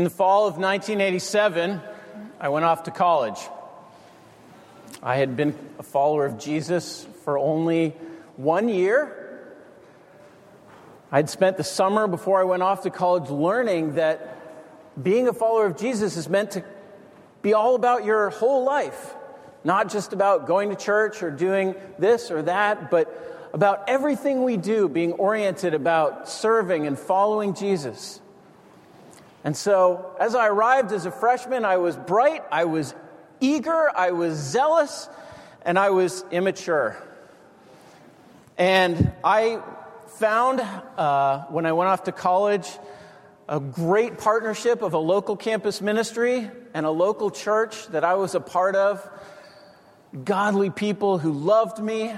In the fall of 1987, I went off to college. I had been a follower of Jesus for only one year. I'd spent the summer before I went off to college learning that being a follower of Jesus is meant to be all about your whole life, not just about going to church or doing this or that, but about everything we do being oriented about serving and following Jesus. And so, as I arrived as a freshman, I was bright, I was eager, I was zealous, and I was immature. And I found, uh, when I went off to college, a great partnership of a local campus ministry and a local church that I was a part of. Godly people who loved me,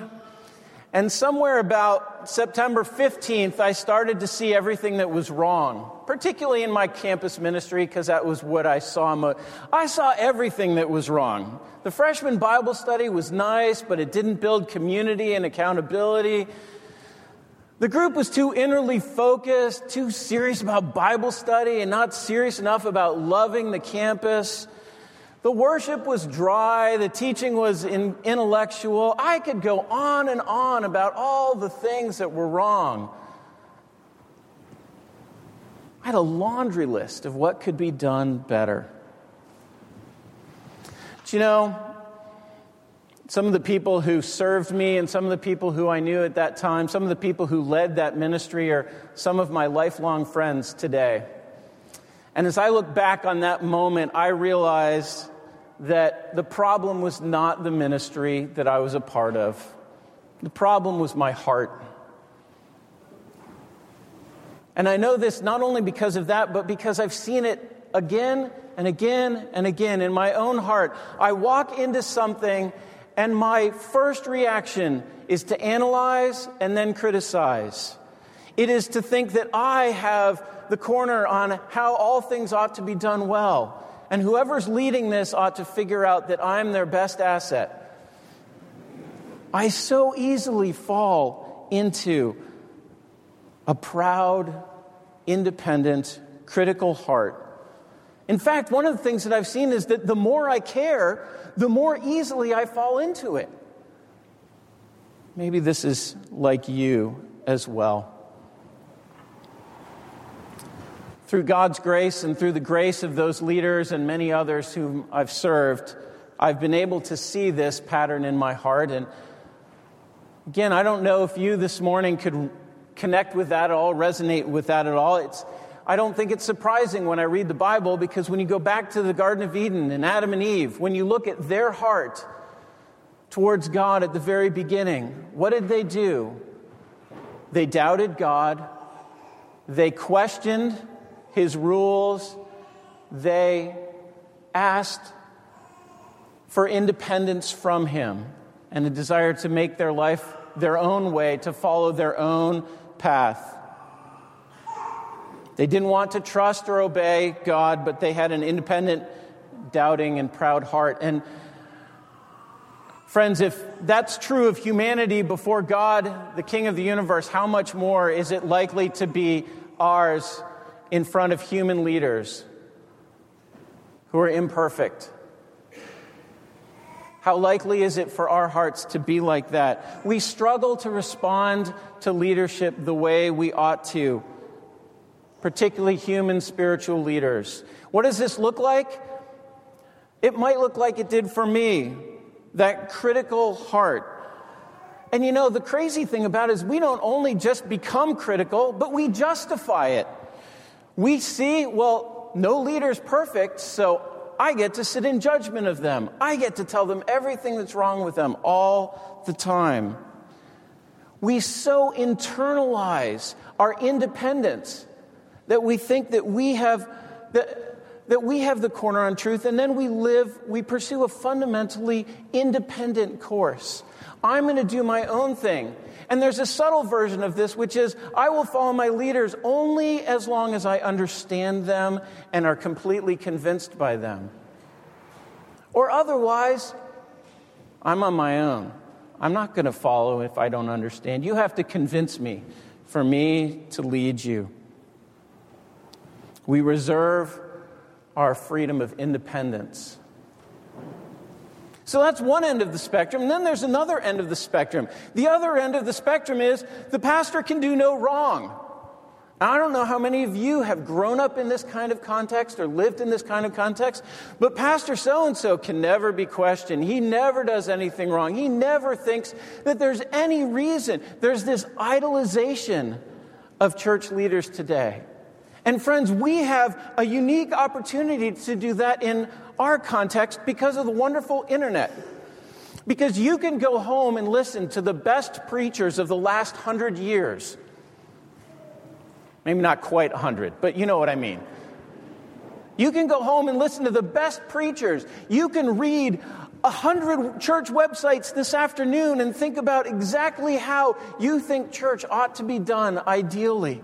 and somewhere about September 15th, I started to see everything that was wrong, particularly in my campus ministry, because that was what I saw. I saw everything that was wrong. The freshman Bible study was nice, but it didn't build community and accountability. The group was too inwardly focused, too serious about Bible study, and not serious enough about loving the campus. The worship was dry, the teaching was in, intellectual. I could go on and on about all the things that were wrong. I had a laundry list of what could be done better. But you know, some of the people who served me and some of the people who I knew at that time, some of the people who led that ministry are some of my lifelong friends today. And as I look back on that moment, I realized that the problem was not the ministry that I was a part of, the problem was my heart. And I know this not only because of that, but because I've seen it again and again and again in my own heart. I walk into something, and my first reaction is to analyze and then criticize. It is to think that I have the corner on how all things ought to be done well. And whoever's leading this ought to figure out that I'm their best asset. I so easily fall into a proud, independent, critical heart. In fact, one of the things that I've seen is that the more I care, the more easily I fall into it. Maybe this is like you as well. Through God's grace and through the grace of those leaders and many others whom I've served, I've been able to see this pattern in my heart. And again, I don't know if you this morning could connect with that at all, resonate with that at all. It's, I don't think it's surprising when I read the Bible because when you go back to the Garden of Eden and Adam and Eve, when you look at their heart towards God at the very beginning, what did they do? They doubted God, they questioned his rules, they asked for independence from him and a desire to make their life their own way, to follow their own path. They didn't want to trust or obey God, but they had an independent, doubting, and proud heart. And friends, if that's true of humanity before God, the King of the universe, how much more is it likely to be ours in front of human leaders who are imperfect? How likely is it for our hearts to be like that? We struggle to respond to leadership the way we ought to, particularly human spiritual leaders. What does this look like? It might look like it did for me, that critical heart. And you know, the crazy thing about it is we don't only just become critical, but we justify it. We see, well, no leader is perfect, so I get to sit in judgment of them. I get to tell them everything that's wrong with them all the time. We so internalize our independence that we think that we have that, that we have the corner on truth and then we live we pursue a fundamentally independent course. I'm going to do my own thing. And there's a subtle version of this, which is I will follow my leaders only as long as I understand them and are completely convinced by them. Or otherwise, I'm on my own. I'm not going to follow if I don't understand. You have to convince me for me to lead you. We reserve our freedom of independence. So that's one end of the spectrum. And then there's another end of the spectrum. The other end of the spectrum is the pastor can do no wrong. I don't know how many of you have grown up in this kind of context or lived in this kind of context, but Pastor so and so can never be questioned. He never does anything wrong. He never thinks that there's any reason. There's this idolization of church leaders today. And friends, we have a unique opportunity to do that in our context because of the wonderful internet. Because you can go home and listen to the best preachers of the last hundred years Maybe not quite a 100, but you know what I mean. You can go home and listen to the best preachers. You can read a hundred church websites this afternoon and think about exactly how you think church ought to be done ideally.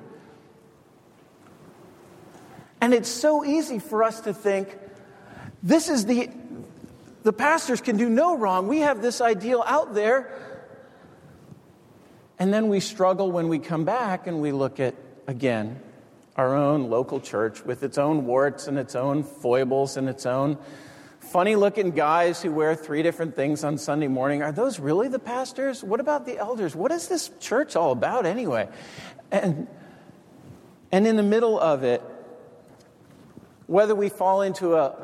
And it's so easy for us to think this is the the pastors can do no wrong. We have this ideal out there. And then we struggle when we come back and we look at again, our own local church with its own warts and its own foibles and its own funny looking guys who wear three different things on Sunday morning. Are those really the pastors? What about the elders? What is this church all about anyway? And, and in the middle of it, whether we fall into a,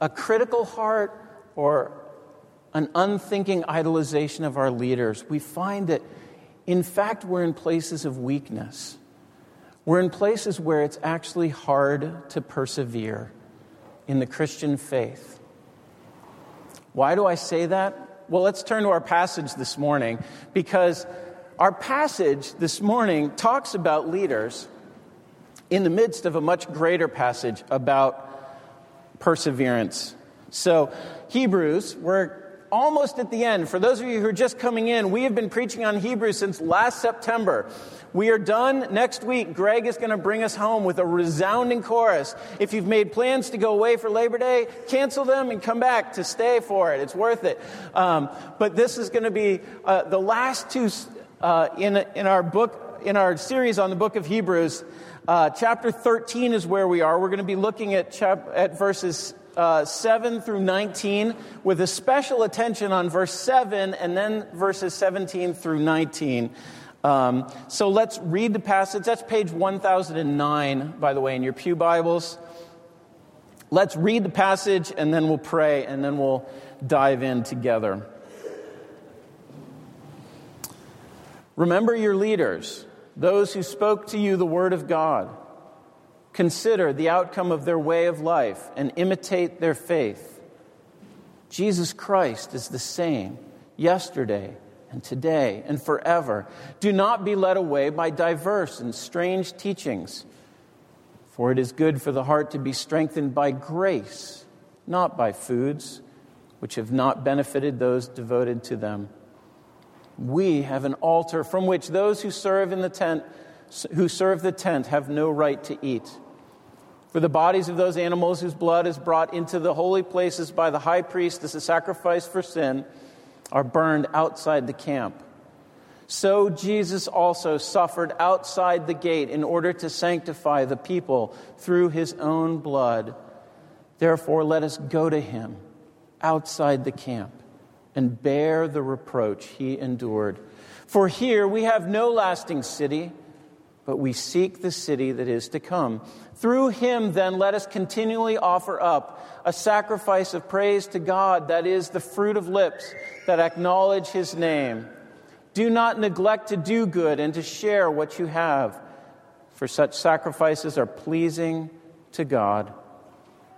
a critical heart or an unthinking idolization of our leaders, we find that, in fact, we're in places of weakness. We're in places where it's actually hard to persevere in the Christian faith. Why do I say that? Well, let's turn to our passage this morning because our passage this morning talks about leaders in the midst of a much greater passage about perseverance. So, Hebrews, we're almost at the end. For those of you who are just coming in, we have been preaching on Hebrews since last September. We are done next week. Greg is going to bring us home with a resounding chorus. If you've made plans to go away for Labor Day, cancel them and come back to stay for it. It's worth it. Um, but this is going to be uh, the last two uh, in, in our book, in our series on the book of Hebrews. Uh, chapter 13 is where we are. We're going to be looking at, chap- at verses uh, 7 through 19 with a special attention on verse 7 and then verses 17 through 19. Um, so let's read the passage. That's page 1009, by the way, in your Pew Bibles. Let's read the passage and then we'll pray and then we'll dive in together. Remember your leaders, those who spoke to you the word of God. Consider the outcome of their way of life and imitate their faith. Jesus Christ is the same yesterday and today and forever. Do not be led away by diverse and strange teachings, for it is good for the heart to be strengthened by grace, not by foods which have not benefited those devoted to them. We have an altar from which those who serve in the tent who serve the tent have no right to eat. For the bodies of those animals whose blood is brought into the holy places by the high priest as a sacrifice for sin are burned outside the camp. So Jesus also suffered outside the gate in order to sanctify the people through his own blood. Therefore, let us go to him outside the camp and bear the reproach he endured. For here we have no lasting city, but we seek the city that is to come. Through him, then, let us continually offer up a sacrifice of praise to God, that is the fruit of lips that acknowledge his name. Do not neglect to do good and to share what you have, for such sacrifices are pleasing to God.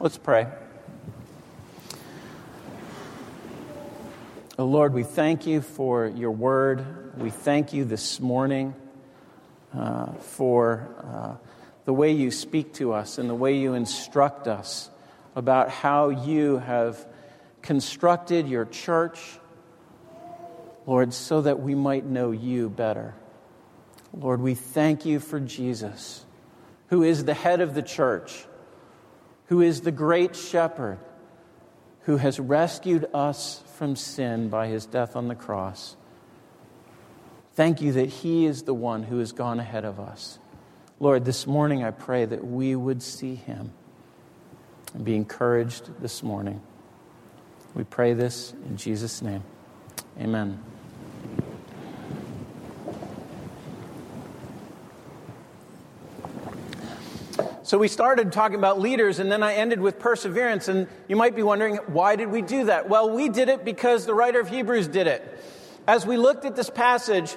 Let's pray. Oh Lord, we thank you for your word. We thank you this morning uh, for. Uh, the way you speak to us and the way you instruct us about how you have constructed your church, Lord, so that we might know you better. Lord, we thank you for Jesus, who is the head of the church, who is the great shepherd, who has rescued us from sin by his death on the cross. Thank you that he is the one who has gone ahead of us. Lord, this morning I pray that we would see him and be encouraged this morning. We pray this in Jesus' name. Amen. So we started talking about leaders, and then I ended with perseverance. And you might be wondering, why did we do that? Well, we did it because the writer of Hebrews did it. As we looked at this passage,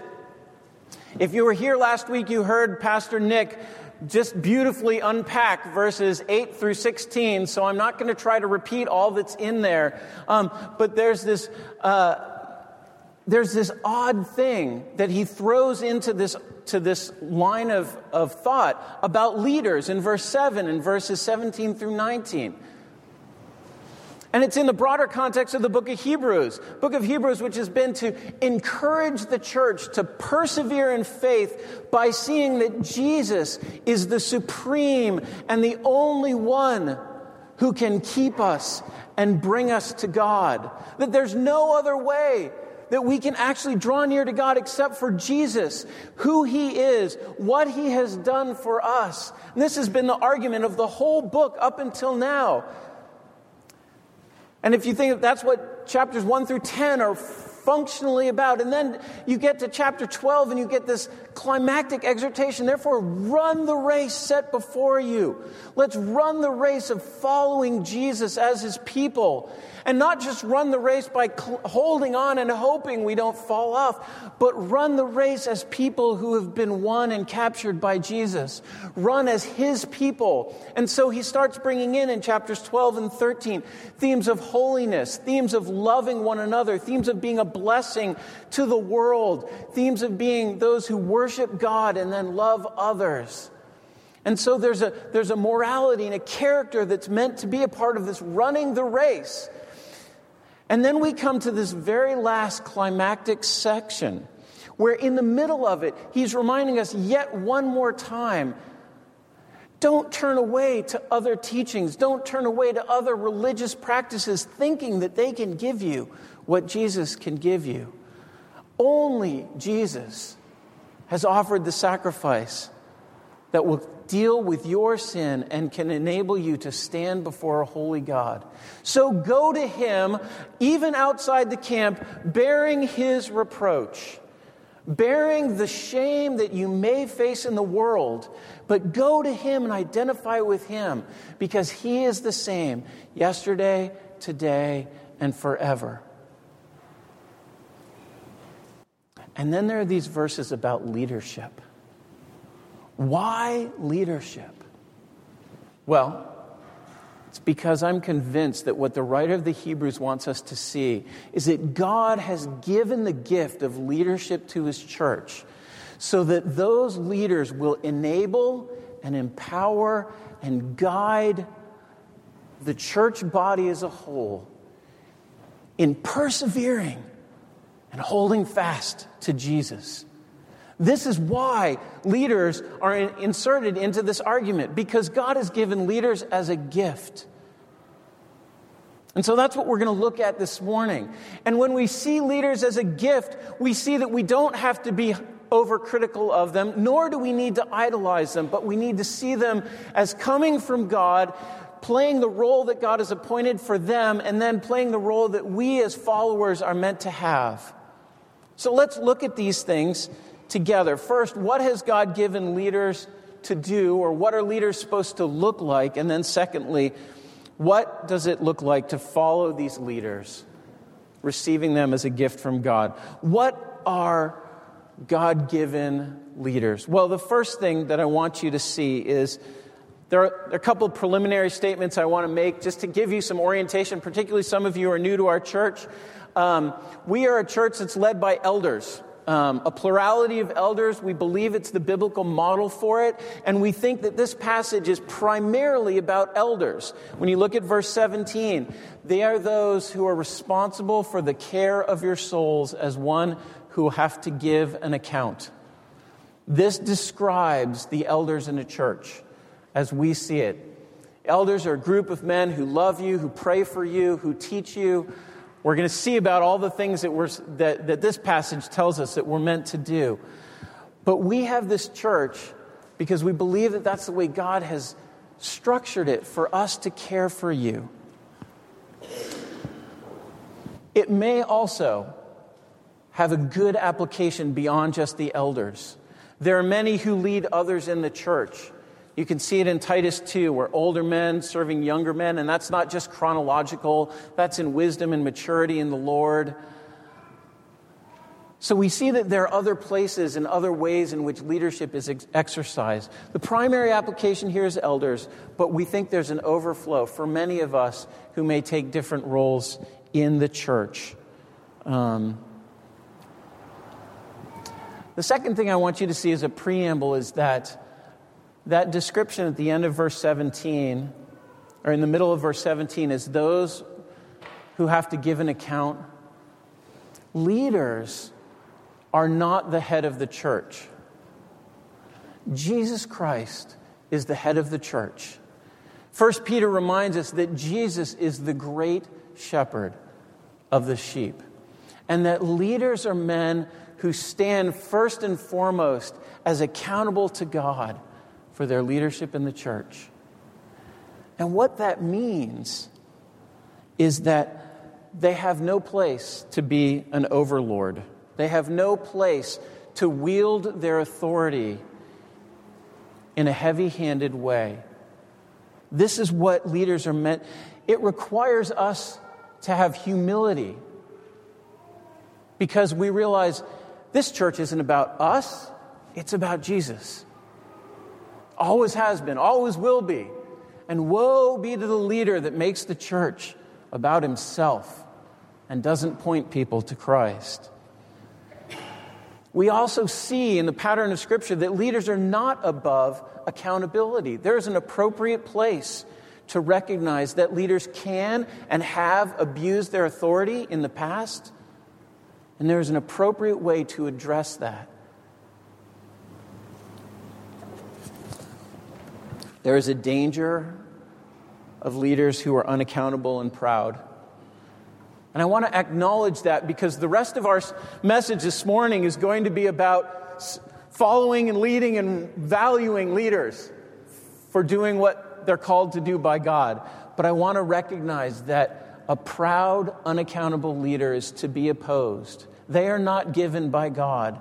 if you were here last week, you heard Pastor Nick just beautifully unpack verses 8 through 16, so I'm not going to try to repeat all that's in there. Um, but there's this. Uh, there's this odd thing that he throws into this, to this line of, of thought about leaders in verse 7 and verses 17 through 19. And it's in the broader context of the book of Hebrews. Book of Hebrews, which has been to encourage the church to persevere in faith by seeing that Jesus is the supreme and the only one who can keep us and bring us to God. That there's no other way that we can actually draw near to God except for Jesus, who He is, what He has done for us. And this has been the argument of the whole book up until now. And if you think that's what chapters 1 through 10 are functionally about. And then you get to chapter 12 and you get this climactic exhortation. Therefore, run the race set before you. Let's run the race of following Jesus as his people. And not just run the race by cl- holding on and hoping we don't fall off, but run the race as people who have been won and captured by Jesus. Run as his people. And so he starts bringing in in chapters 12 and 13 themes of holiness, themes of loving one another, themes of being a blessing to the world, themes of being those who worship God and then love others. And so there's a, there's a morality and a character that's meant to be a part of this running the race. And then we come to this very last climactic section where, in the middle of it, he's reminding us yet one more time don't turn away to other teachings. Don't turn away to other religious practices thinking that they can give you what Jesus can give you. Only Jesus has offered the sacrifice that will deal with your sin and can enable you to stand before a holy God. So go to Him, even outside the camp, bearing His reproach, bearing the shame that you may face in the world, but go to Him and identify with Him because He is the same yesterday, today, and forever. And then there are these verses about leadership. Why leadership? Well, it's because I'm convinced that what the writer of the Hebrews wants us to see is that God has given the gift of leadership to his church so that those leaders will enable and empower and guide the church body as a whole in persevering and holding fast to Jesus. This is why leaders are inserted into this argument, because God has given leaders as a gift. And so that's what we're going to look at this morning. And when we see leaders as a gift, we see that we don't have to be overcritical of them, nor do we need to idolize them, but we need to see them as coming from God, playing the role that God has appointed for them, and then playing the role that we as followers are meant to have. So let's look at these things together. First, what has God given leaders to do, or what are leaders supposed to look like? And then, secondly, what does it look like to follow these leaders, receiving them as a gift from God? What are God given leaders? Well, the first thing that I want you to see is there are a couple preliminary statements I want to make just to give you some orientation, particularly some of you are new to our church. Um, we are a church that's led by elders. Um, a plurality of elders. We believe it's the biblical model for it. And we think that this passage is primarily about elders. When you look at verse 17, they are those who are responsible for the care of your souls as one who have to give an account. This describes the elders in a church as we see it. Elders are a group of men who love you, who pray for you, who teach you, we're going to see about all the things that, we're, that, that this passage tells us that we're meant to do. But we have this church because we believe that that's the way God has structured it for us to care for you. It may also have a good application beyond just the elders. There are many who lead others in the church. You can see it in Titus 2, where older men serving younger men, and that's not just chronological, that's in wisdom and maturity in the Lord. So we see that there are other places and other ways in which leadership is ex- exercised. The primary application here is elders, but we think there's an overflow for many of us who may take different roles in the church. Um, the second thing I want you to see as a preamble is that that description at the end of verse 17, or in the middle of verse 17, is those who have to give an account. Leaders are not the head of the church. Jesus Christ is the head of the church. First Peter reminds us that Jesus is the great shepherd of the sheep, and that leaders are men who stand first and foremost as accountable to God for their leadership in the church. And what that means is that they have no place to be an overlord. They have no place to wield their authority in a heavy handed way. This is what leaders are meant. It requires us to have humility because we realize this church isn't about us, it's about Jesus always has been, always will be. And woe be to the leader that makes the church about himself and doesn't point people to Christ. We also see in the pattern of Scripture that leaders are not above accountability. There is an appropriate place to recognize that leaders can and have abused their authority in the past, and there is an appropriate way to address that. There is a danger of leaders who are unaccountable and proud. And I want to acknowledge that because the rest of our message this morning is going to be about following and leading and valuing leaders for doing what they're called to do by God. But I want to recognize that a proud, unaccountable leader is to be opposed. They are not given by God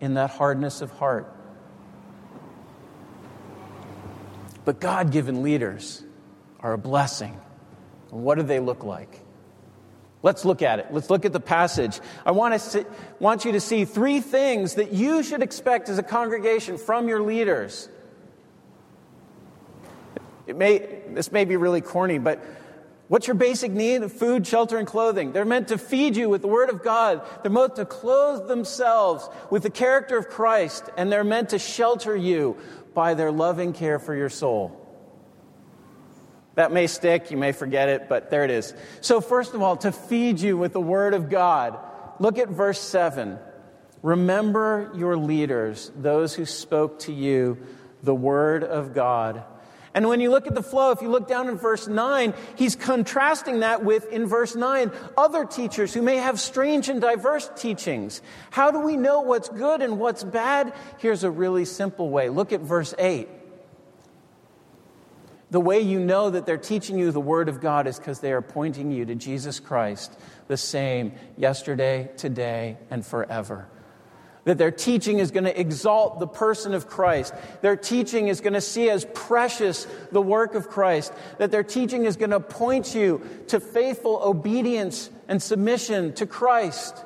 in that hardness of heart. But God given leaders are a blessing. What do they look like? Let's look at it. Let's look at the passage. I want, to want you to see three things that you should expect as a congregation from your leaders. It may, this may be really corny, but what's your basic need? Food, shelter, and clothing. They're meant to feed you with the Word of God. They're meant to clothe themselves with the character of Christ, and they're meant to shelter you by their loving care for your soul. That may stick, you may forget it, but there it is. So, first of all, to feed you with the Word of God, look at verse 7. Remember your leaders, those who spoke to you the Word of God. And when you look at the flow, if you look down in verse 9, he's contrasting that with, in verse 9, other teachers who may have strange and diverse teachings. How do we know what's good and what's bad? Here's a really simple way. Look at verse 8. The way you know that they're teaching you the Word of God is because they are pointing you to Jesus Christ, the same yesterday, today, and forever that their teaching is going to exalt the person of Christ. Their teaching is going to see as precious the work of Christ. That their teaching is going to point you to faithful obedience and submission to Christ.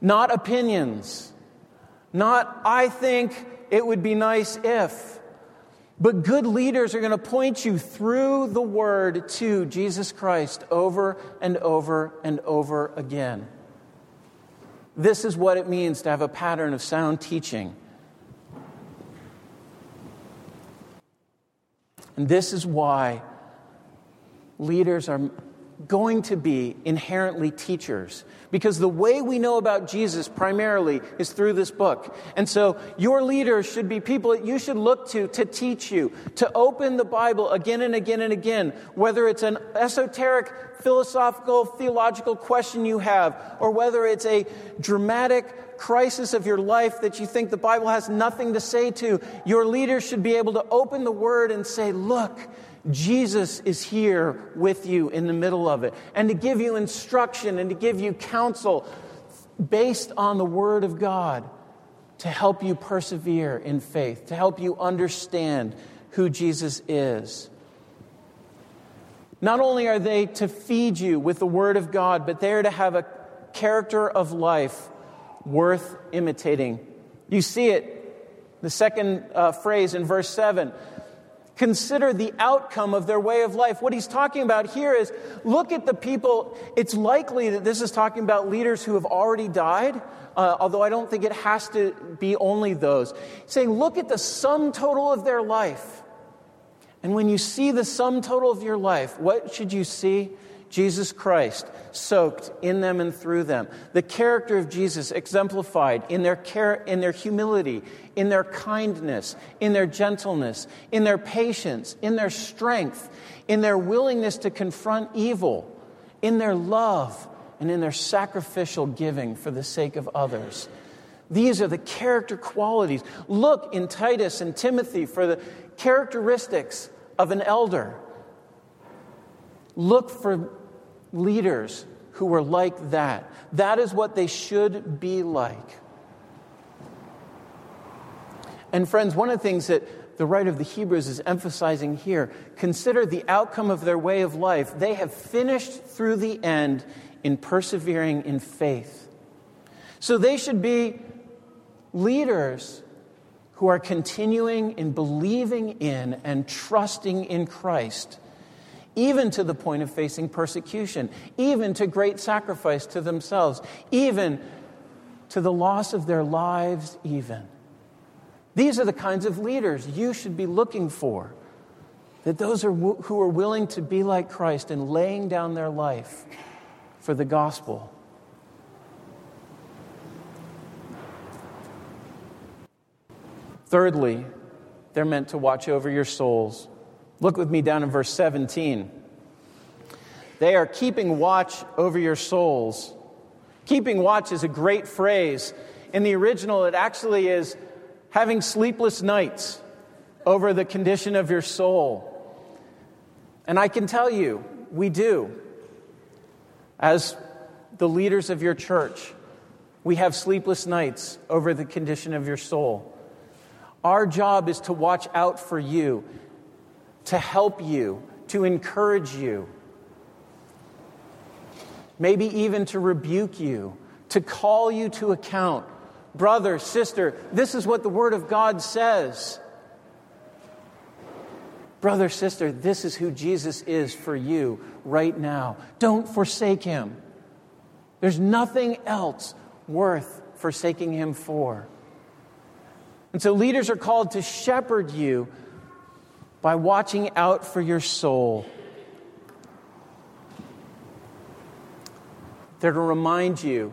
Not opinions. Not, I think it would be nice if. But good leaders are going to point you through the word to Jesus Christ over and over and over again. This is what it means to have a pattern of sound teaching. And this is why leaders are going to be inherently teachers because the way we know about Jesus primarily is through this book. And so your leaders should be people that you should look to to teach you, to open the Bible again and again and again, whether it's an esoteric, philosophical, theological question you have, or whether it's a dramatic crisis of your life that you think the Bible has nothing to say to. Your leaders should be able to open the Word and say, Look, Jesus is here with you in the middle of it, and to give you instruction and to give you counsel based on the Word of God to help you persevere in faith, to help you understand who Jesus is. Not only are they to feed you with the Word of God, but they are to have a character of life worth imitating. You see it, the second uh, phrase in verse 7 consider the outcome of their way of life. What he's talking about here is look at the people. It's likely that this is talking about leaders who have already died, uh, although I don't think it has to be only those. Saying, look at the sum total of their life. And when you see the sum total of your life, what should you see? Jesus Christ soaked in them and through them. The character of Jesus exemplified in their care, in their humility, in their kindness, in their gentleness, in their patience, in their strength, in their willingness to confront evil, in their love, and in their sacrificial giving for the sake of others. These are the character qualities. Look in Titus and Timothy for the characteristics of an elder. Look for leaders who were like that. That is what they should be like. And, friends, one of the things that the writer of the Hebrews is emphasizing here consider the outcome of their way of life. They have finished through the end in persevering in faith. So they should be leaders who are continuing in believing in and trusting in Christ even to the point of facing persecution, even to great sacrifice to themselves, even to the loss of their lives, even. These are the kinds of leaders you should be looking for. That those are who are willing to be like Christ and laying down their life for the gospel. Thirdly, they're meant to watch over your souls. Look with me down in verse 17. They are keeping watch over your souls. Keeping watch is a great phrase. In the original, it actually is having sleepless nights over the condition of your soul. And I can tell you, we do. As the leaders of your church, we have sleepless nights over the condition of your soul. Our job is to watch out for you to help you, to encourage you, maybe even to rebuke you, to call you to account. Brother, sister, this is what the Word of God says. Brother, sister, this is who Jesus is for you right now. Don't forsake him. There's nothing else worth forsaking him for. And so leaders are called to shepherd you by watching out for your soul. They're to remind you,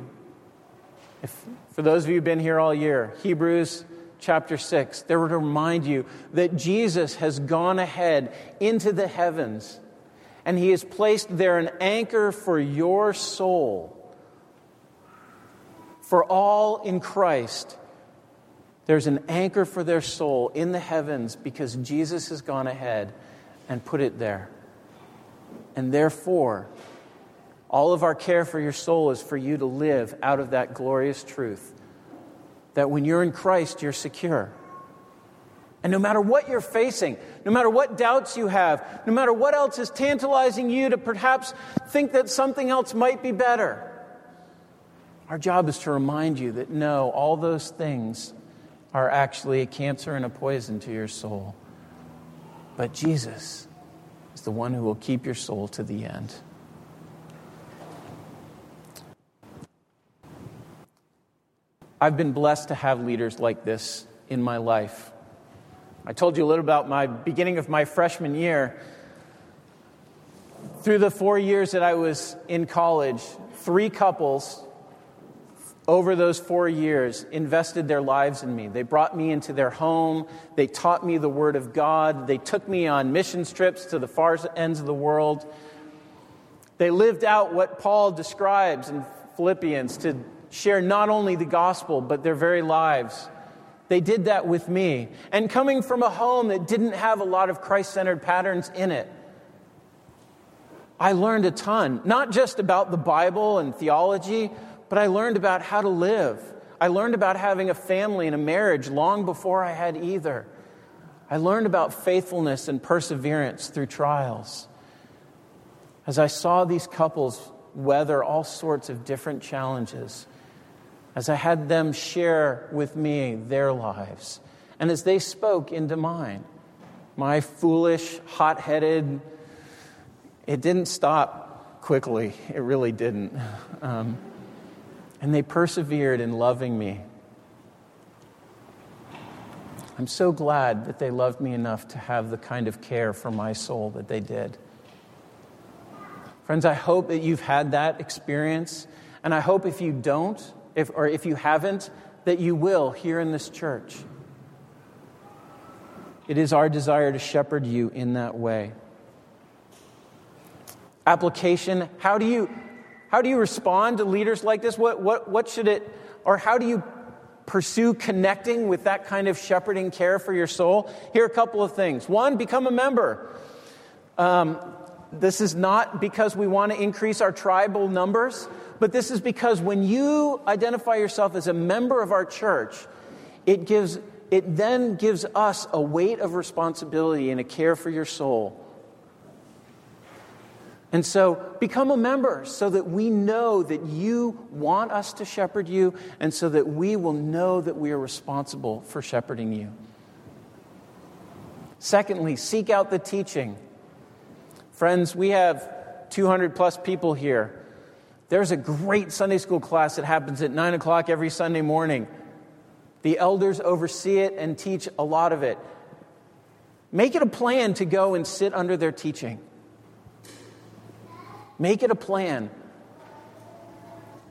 if, for those of you who've been here all year, Hebrews chapter 6, they were to remind you that Jesus has gone ahead into the heavens and he has placed there an anchor for your soul. For all in Christ there's an anchor for their soul in the heavens because Jesus has gone ahead and put it there. And therefore, all of our care for your soul is for you to live out of that glorious truth that when you're in Christ, you're secure. And no matter what you're facing, no matter what doubts you have, no matter what else is tantalizing you to perhaps think that something else might be better, our job is to remind you that no, all those things are actually a cancer and a poison to your soul. But Jesus is the one who will keep your soul to the end. I've been blessed to have leaders like this in my life. I told you a little about my beginning of my freshman year. Through the four years that I was in college, three couples over those four years invested their lives in me. They brought me into their home. They taught me the Word of God. They took me on mission trips to the far ends of the world. They lived out what Paul describes in Philippians to share not only the gospel, but their very lives. They did that with me. And coming from a home that didn't have a lot of Christ centered patterns in it, I learned a ton, not just about the Bible and theology, but I learned about how to live. I learned about having a family and a marriage long before I had either. I learned about faithfulness and perseverance through trials. As I saw these couples weather all sorts of different challenges, as I had them share with me their lives, and as they spoke into mine, my foolish, hot headed, it didn't stop quickly. It really didn't. Um, and they persevered in loving me. I'm so glad that they loved me enough to have the kind of care for my soul that they did. Friends, I hope that you've had that experience, and I hope if you don't, if, or if you haven't, that you will here in this church. It is our desire to shepherd you in that way. Application How do you, how do you respond to leaders like this? What, what, what should it, or how do you pursue connecting with that kind of shepherding care for your soul? Here are a couple of things. One, become a member. Um, this is not because we want to increase our tribal numbers, but this is because when you identify yourself as a member of our church, it gives it then gives us a weight of responsibility and a care for your soul and so become a member so that we know that you want us to shepherd you and so that we will know that we are responsible for shepherding you. Secondly, seek out the teaching. Friends, we have 200 plus people here. There's a great Sunday school class that happens at 9 o'clock every Sunday morning. The elders oversee it and teach a lot of it. Make it a plan to go and sit under their teaching. Make it a plan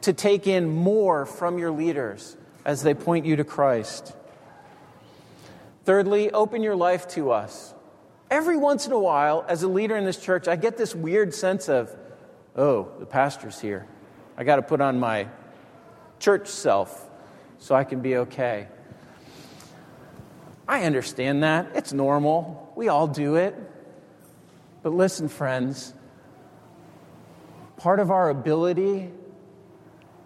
to take in more from your leaders as they point you to Christ. Thirdly, open your life to us. Every once in a while, as a leader in this church, I get this weird sense of, oh, the pastor's here. I got to put on my church self so I can be okay. I understand that. It's normal. We all do it. But listen, friends, Part of our ability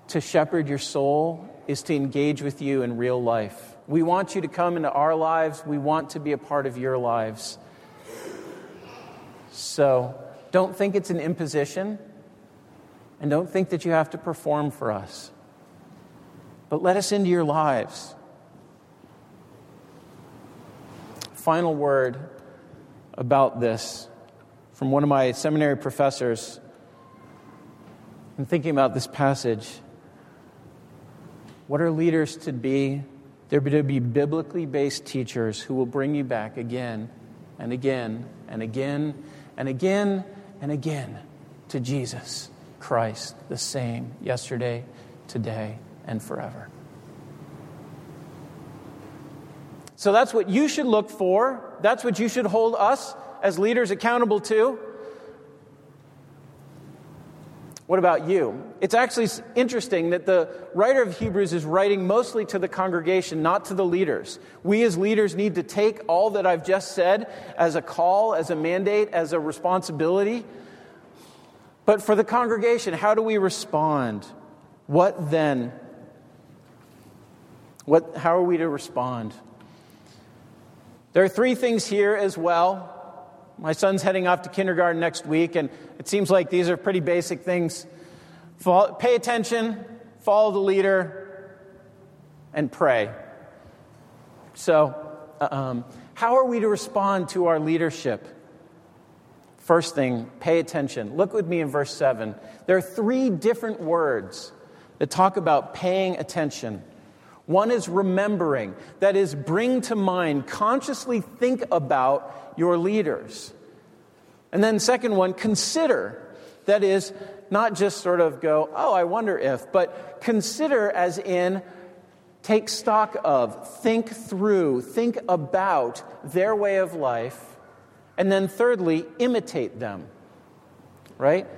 to shepherd your soul is to engage with you in real life. We want you to come into our lives, we want to be a part of your lives. So don't think it's an imposition, and don't think that you have to perform for us. But let us into your lives. Final word about this from one of my seminary professors in thinking about this passage, what are leaders to be? They're to be biblically based teachers who will bring you back again and again and again and again and again to Jesus Christ, the same yesterday, today, and forever. So that's what you should look for. That's what you should hold us as leaders accountable to. What about you? It's actually interesting that the writer of Hebrews is writing mostly to the congregation, not to the leaders. We as leaders need to take all that I've just said as a call, as a mandate, as a responsibility. But for the congregation, how do we respond? What then? What, how are we to respond? There are three things here as well my son's heading off to kindergarten next week, and it seems like these are pretty basic things. Follow, pay attention, follow the leader, and pray. So, um, how are we to respond to our leadership? First thing, pay attention. Look with me in verse 7. There are three different words that talk about paying attention. One is remembering, that is, bring to mind, consciously think about your leaders. And then, second one, consider, that is, not just sort of go, oh, I wonder if, but consider as in take stock of, think through, think about their way of life, and then thirdly, imitate them. Right?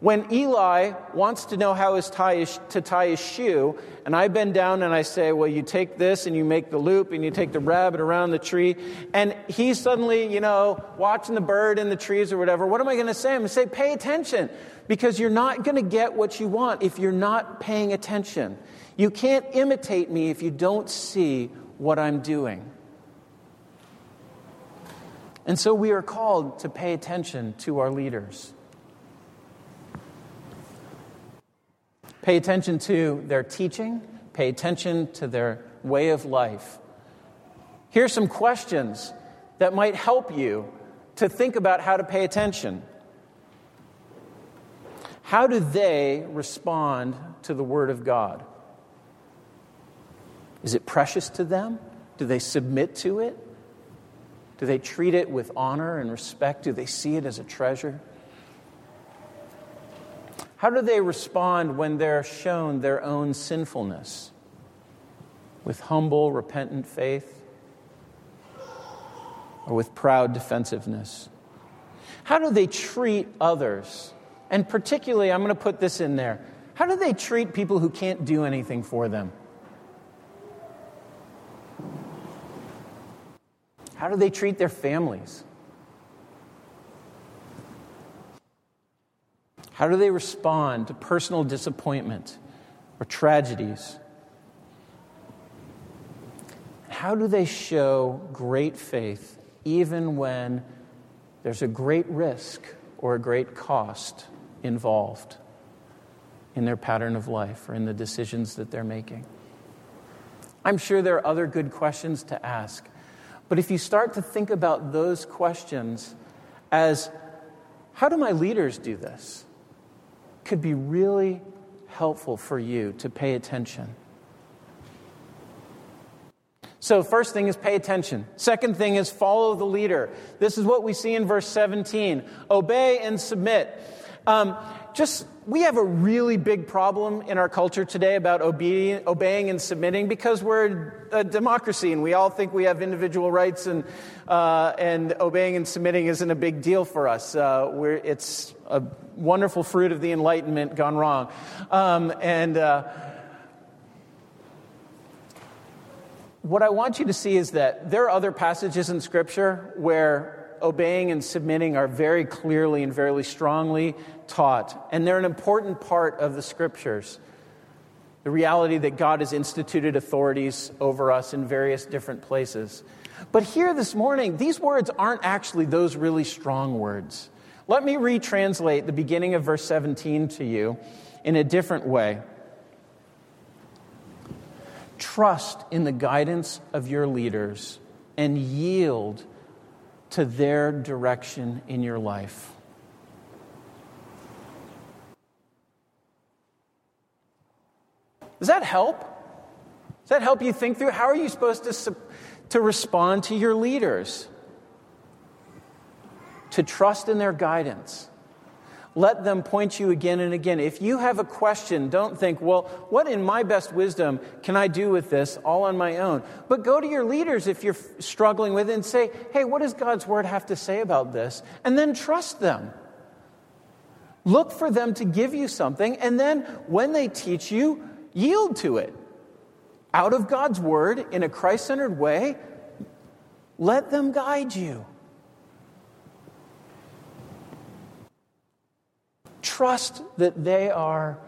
When Eli wants to know how tie to tie his shoe, and I bend down and I say, Well, you take this and you make the loop and you take the rabbit around the tree, and he's suddenly, you know, watching the bird in the trees or whatever, what am I going to say? I'm going to say, Pay attention, because you're not going to get what you want if you're not paying attention. You can't imitate me if you don't see what I'm doing. And so we are called to pay attention to our leaders. Pay attention to their teaching, pay attention to their way of life. Here's some questions that might help you to think about how to pay attention. How do they respond to the Word of God? Is it precious to them? Do they submit to it? Do they treat it with honor and respect? Do they see it as a treasure? How do they respond when they're shown their own sinfulness? With humble, repentant faith? Or with proud defensiveness? How do they treat others? And particularly, I'm going to put this in there. How do they treat people who can't do anything for them? How do they treat their families? How do they respond to personal disappointment or tragedies? How do they show great faith even when there's a great risk or a great cost involved in their pattern of life or in the decisions that they're making? I'm sure there are other good questions to ask. But if you start to think about those questions as, how do my leaders do this? Could be really helpful for you to pay attention. So, first thing is pay attention. Second thing is follow the leader. This is what we see in verse 17 obey and submit. Um, just we have a really big problem in our culture today about obe- obeying and submitting because we're a democracy and we all think we have individual rights and, uh, and obeying and submitting isn't a big deal for us. Uh, it's a wonderful fruit of the Enlightenment gone wrong. Um, and uh, what I want you to see is that there are other passages in Scripture where obeying and submitting are very clearly and very strongly taught, and they're an important part of the scriptures. The reality that God has instituted authorities over us in various different places. But here this morning, these words aren't actually those really strong words. Let me retranslate the beginning of verse 17 to you in a different way. Trust in the guidance of your leaders and yield to their direction in your life. Does that help? Does that help you think through how are you supposed to, to respond to your leaders? To trust in their guidance. Let them point you again and again. If you have a question, don't think, well, what in my best wisdom can I do with this all on my own? But go to your leaders if you're struggling with it and say, hey, what does God's word have to say about this? And then trust them. Look for them to give you something, and then when they teach you, yield to it. Out of God's word, in a Christ centered way, let them guide you. Trust that they are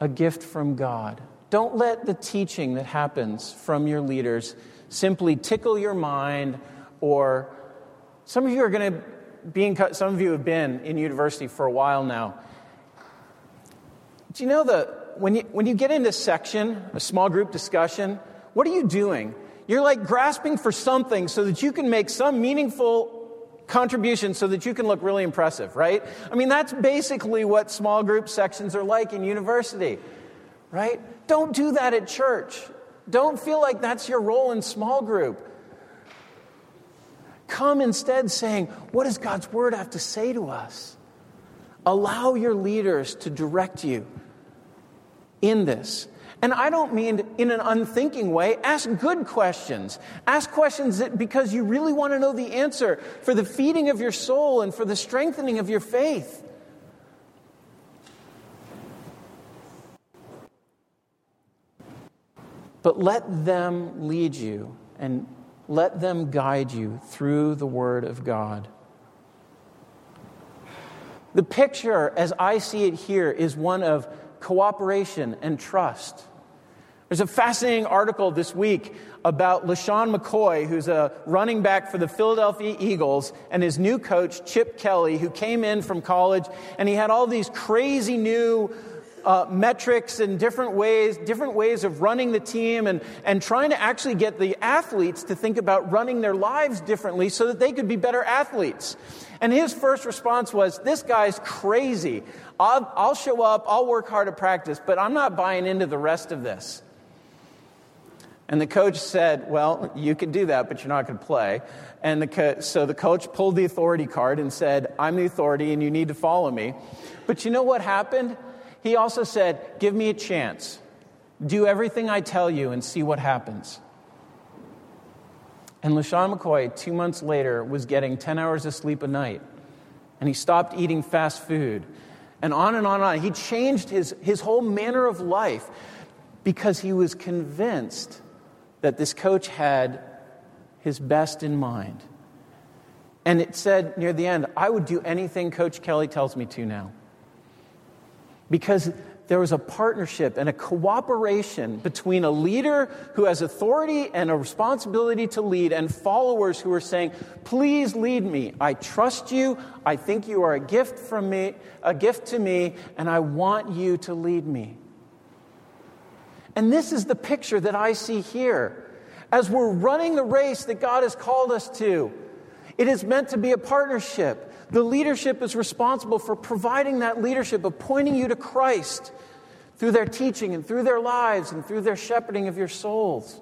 a gift from God. Don't let the teaching that happens from your leaders simply tickle your mind or some of you are going to be in, some of you have been in university for a while now. Do you know that when you, when you get into section, a small group discussion, what are you doing? You're like grasping for something so that you can make some meaningful contribution so that you can look really impressive, right? I mean, that's basically what small group sections are like in university, right? Don't do that at church. Don't feel like that's your role in small group. Come instead saying, What does God's word have to say to us? Allow your leaders to direct you in this. And I don't mean in an unthinking way. Ask good questions. Ask questions that because you really want to know the answer for the feeding of your soul and for the strengthening of your faith. But let them lead you and let them guide you through the Word of God. The picture, as I see it here, is one of cooperation and trust. There's a fascinating article this week about LeSean McCoy, who's a running back for the Philadelphia Eagles, and his new coach, Chip Kelly, who came in from college, and he had all these crazy new uh, metrics and different ways, different ways of running the team and, and trying to actually get the athletes to think about running their lives differently so that they could be better athletes. And his first response was, This guy's crazy. I'll, I'll show up, I'll work hard at practice, but I'm not buying into the rest of this. And the coach said, Well, you can do that, but you're not going to play. And the co- so the coach pulled the authority card and said, I'm the authority and you need to follow me. But you know what happened? He also said, Give me a chance. Do everything I tell you and see what happens. And LeSean McCoy, two months later, was getting 10 hours of sleep a night. And he stopped eating fast food. And on and on and on. He changed his, his whole manner of life because he was convinced that this coach had his best in mind. And it said near the end, I would do anything Coach Kelly tells me to now because there was a partnership and a cooperation between a leader who has authority and a responsibility to lead and followers who are saying, "Please lead me. I trust you. I think you are a gift from me, a gift to me, and I want you to lead me." And this is the picture that I see here. As we're running the race that God has called us to, it is meant to be a partnership. The leadership is responsible for providing that leadership of pointing you to Christ through their teaching and through their lives and through their shepherding of your souls.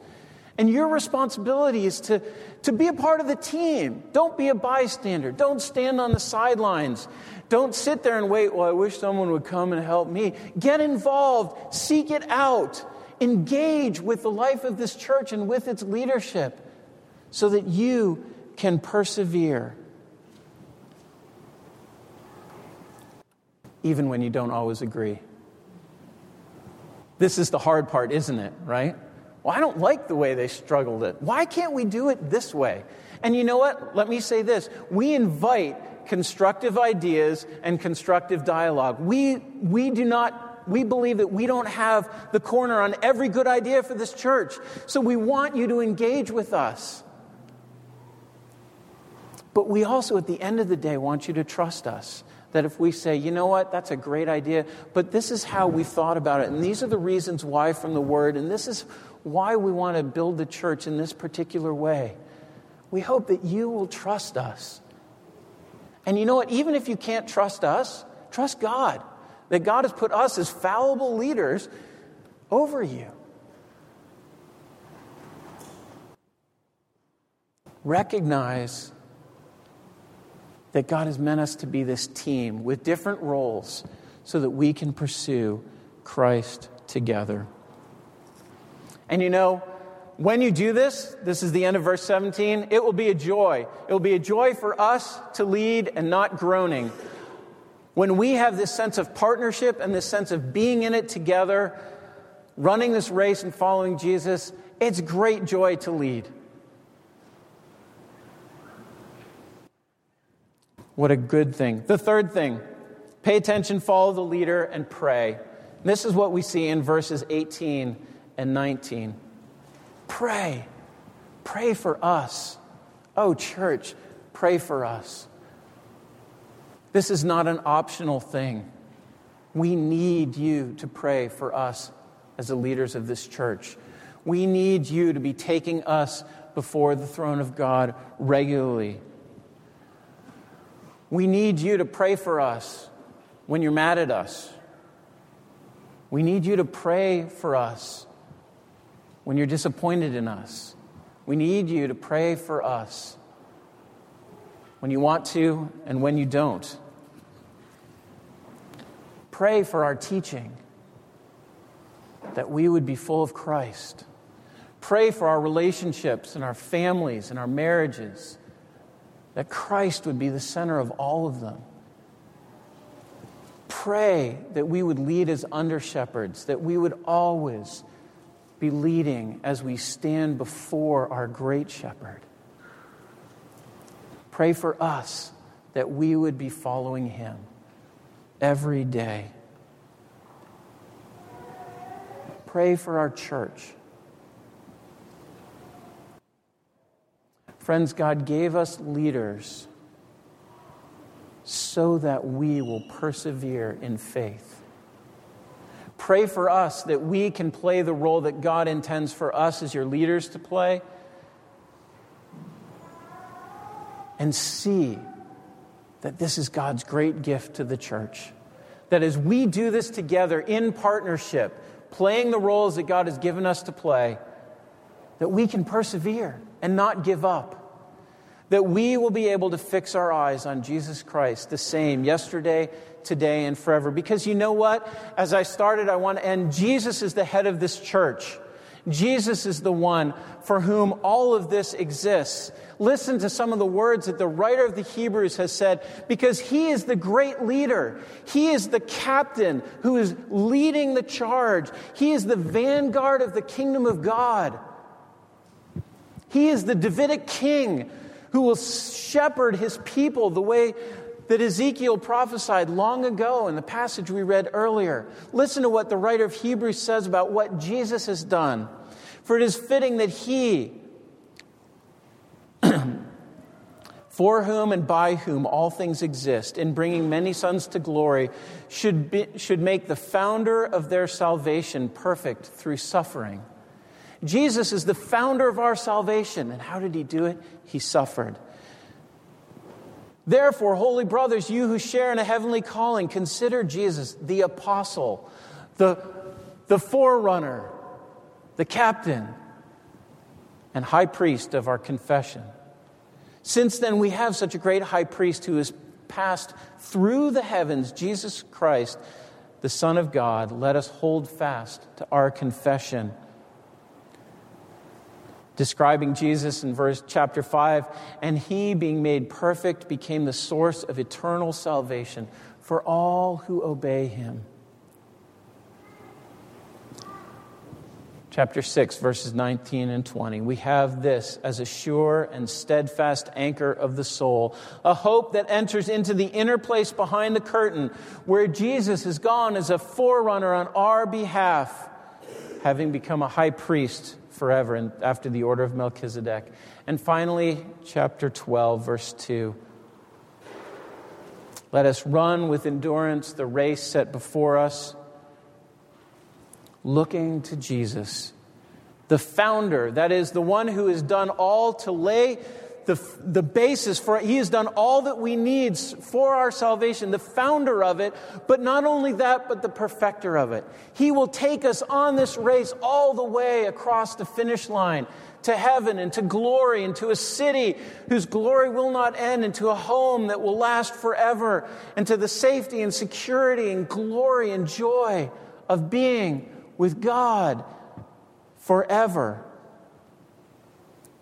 And your responsibility is to, to be a part of the team. Don't be a bystander. Don't stand on the sidelines. Don't sit there and wait, well, I wish someone would come and help me. Get involved, seek it out, engage with the life of this church and with its leadership so that you can persevere even when you don't always agree. This is the hard part, isn't it? Right? Well, I don't like the way they struggled it. Why can't we do it this way? And you know what? Let me say this. We invite constructive ideas and constructive dialogue. We, we do not, we believe that we don't have the corner on every good idea for this church. So we want you to engage with us. But we also, at the end of the day, want you to trust us that if we say, you know what, that's a great idea, but this is how we thought about it, and these are the reasons why from the Word, and this is why we want to build the church in this particular way, we hope that you will trust us. And you know what, even if you can't trust us, trust God. That God has put us as fallible leaders over you. Recognize that God has meant us to be this team with different roles so that we can pursue Christ together. And you know, when you do this, this is the end of verse 17, it will be a joy. It will be a joy for us to lead and not groaning. When we have this sense of partnership and this sense of being in it together, running this race and following Jesus, it's great joy to lead. What a good thing. The third thing pay attention, follow the leader, and pray. This is what we see in verses 18 and 19. Pray. Pray for us. Oh, church, pray for us. This is not an optional thing. We need you to pray for us as the leaders of this church. We need you to be taking us before the throne of God regularly. We need you to pray for us when you're mad at us, We need you to pray for us when you're disappointed in us. We need you to pray for us when you want to and when you don't. Pray for our teaching that we would be full of Christ. Pray for our relationships and our families and our marriages, that Christ would be the center of all of them. Pray that we would lead as under shepherds, that we would always be leading as we stand before our great shepherd. Pray for us that we would be following him every day. Pray for our church. Friends, God gave us leaders so that we will persevere in faith. Pray for us that we can play the role that God intends for us as your leaders to play. And see that this is God's great gift to the church. That as we do this together in partnership, playing the roles that God has given us to play, that we can persevere and not give up that we will be able to fix our eyes on Jesus Christ the same yesterday, today, and forever. Because you know what? As I started, I want to end. Jesus is the head of this church. Jesus is the one for whom all of this exists. Listen to some of the words that the writer of the Hebrews has said, because he is the great leader. He is the captain who is leading the charge. He is the vanguard of the kingdom of God. He is the Davidic king who will shepherd his people the way that Ezekiel prophesied long ago in the passage we read earlier. Listen to what the writer of Hebrews says about what Jesus has done. For it is fitting that he, for whom and by whom all things exist, in bringing many sons to glory, should, be, should make the founder of their salvation perfect through suffering. Jesus is the founder of our salvation. And how did he do it? He suffered. Therefore, holy brothers, you who share in a heavenly calling, consider Jesus the apostle, the, the forerunner, the captain, and high priest of our confession. Since then, we have such a great high priest who has passed through the heavens, Jesus Christ, the Son of God. Let us hold fast to our confession describing Jesus in verse chapter 5 and he being made perfect became the source of eternal salvation for all who obey him. Chapter 6 verses 19 and 20 we have this as a sure and steadfast anchor of the soul a hope that enters into the inner place behind the curtain where Jesus has gone as a forerunner on our behalf having become a high priest forever and after the order of Melchizedek. And finally, chapter 12, verse 2. Let us run with endurance the race set before us, looking to Jesus, the founder, that is, the one who has done all to lay the, the basis for it. He has done all that we need for our salvation, the founder of it, but not only that, but the perfecter of it. He will take us on this race all the way across the finish line to heaven and to glory and to a city whose glory will not end and to a home that will last forever and to the safety and security and glory and joy of being with God forever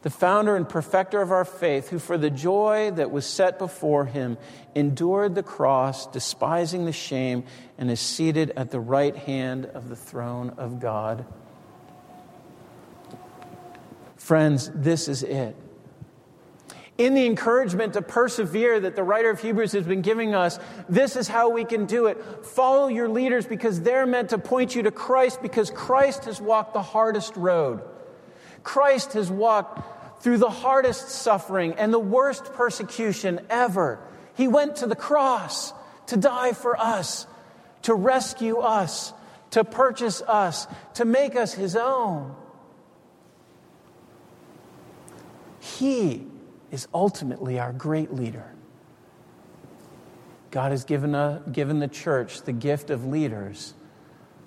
the founder and perfecter of our faith, who for the joy that was set before him endured the cross, despising the shame, and is seated at the right hand of the throne of God. Friends, this is it. In the encouragement to persevere that the writer of Hebrews has been giving us, this is how we can do it. Follow your leaders because they're meant to point you to Christ because Christ has walked the hardest road. Christ has walked through the hardest suffering and the worst persecution ever. He went to the cross to die for us, to rescue us, to purchase us, to make us his own. He is ultimately our great leader. God has given, a, given the church the gift of leaders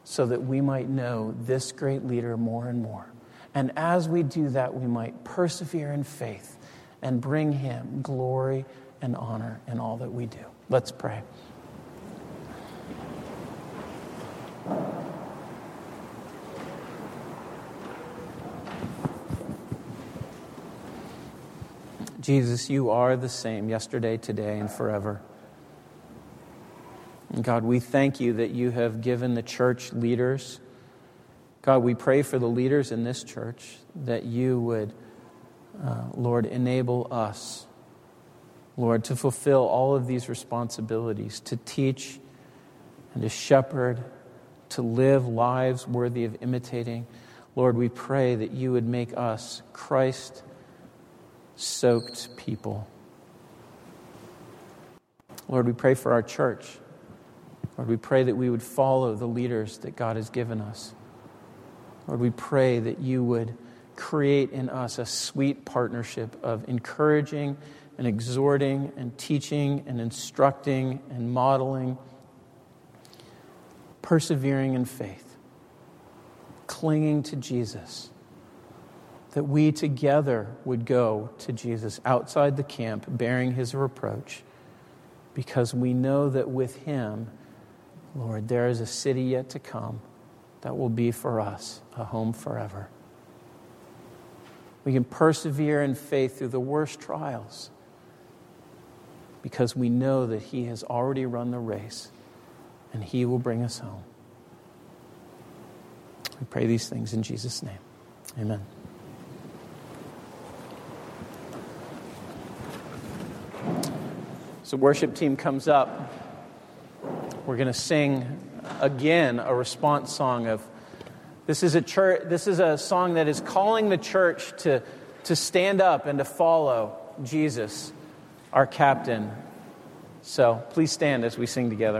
so that we might know this great leader more and more. And as we do that, we might persevere in faith and bring him glory and honor in all that we do. Let's pray. Jesus, you are the same yesterday, today, and forever. God, we thank you that you have given the church leaders. God, we pray for the leaders in this church that you would, uh, Lord, enable us, Lord, to fulfill all of these responsibilities, to teach and to shepherd, to live lives worthy of imitating. Lord, we pray that you would make us Christ soaked people. Lord, we pray for our church. Lord, we pray that we would follow the leaders that God has given us. Lord, we pray that you would create in us a sweet partnership of encouraging and exhorting and teaching and instructing and modeling, persevering in faith, clinging to Jesus that we together would go to Jesus outside the camp bearing his reproach because we know that with him, Lord, there is a city yet to come that will be for us a home forever. We can persevere in faith through the worst trials because we know that he has already run the race and he will bring us home. We pray these things in Jesus' name. Amen. So, worship team comes up. We're going to sing again a response song of this is a church this is a song that is calling the church to, to stand up and to follow Jesus, our captain. So please stand as we sing together.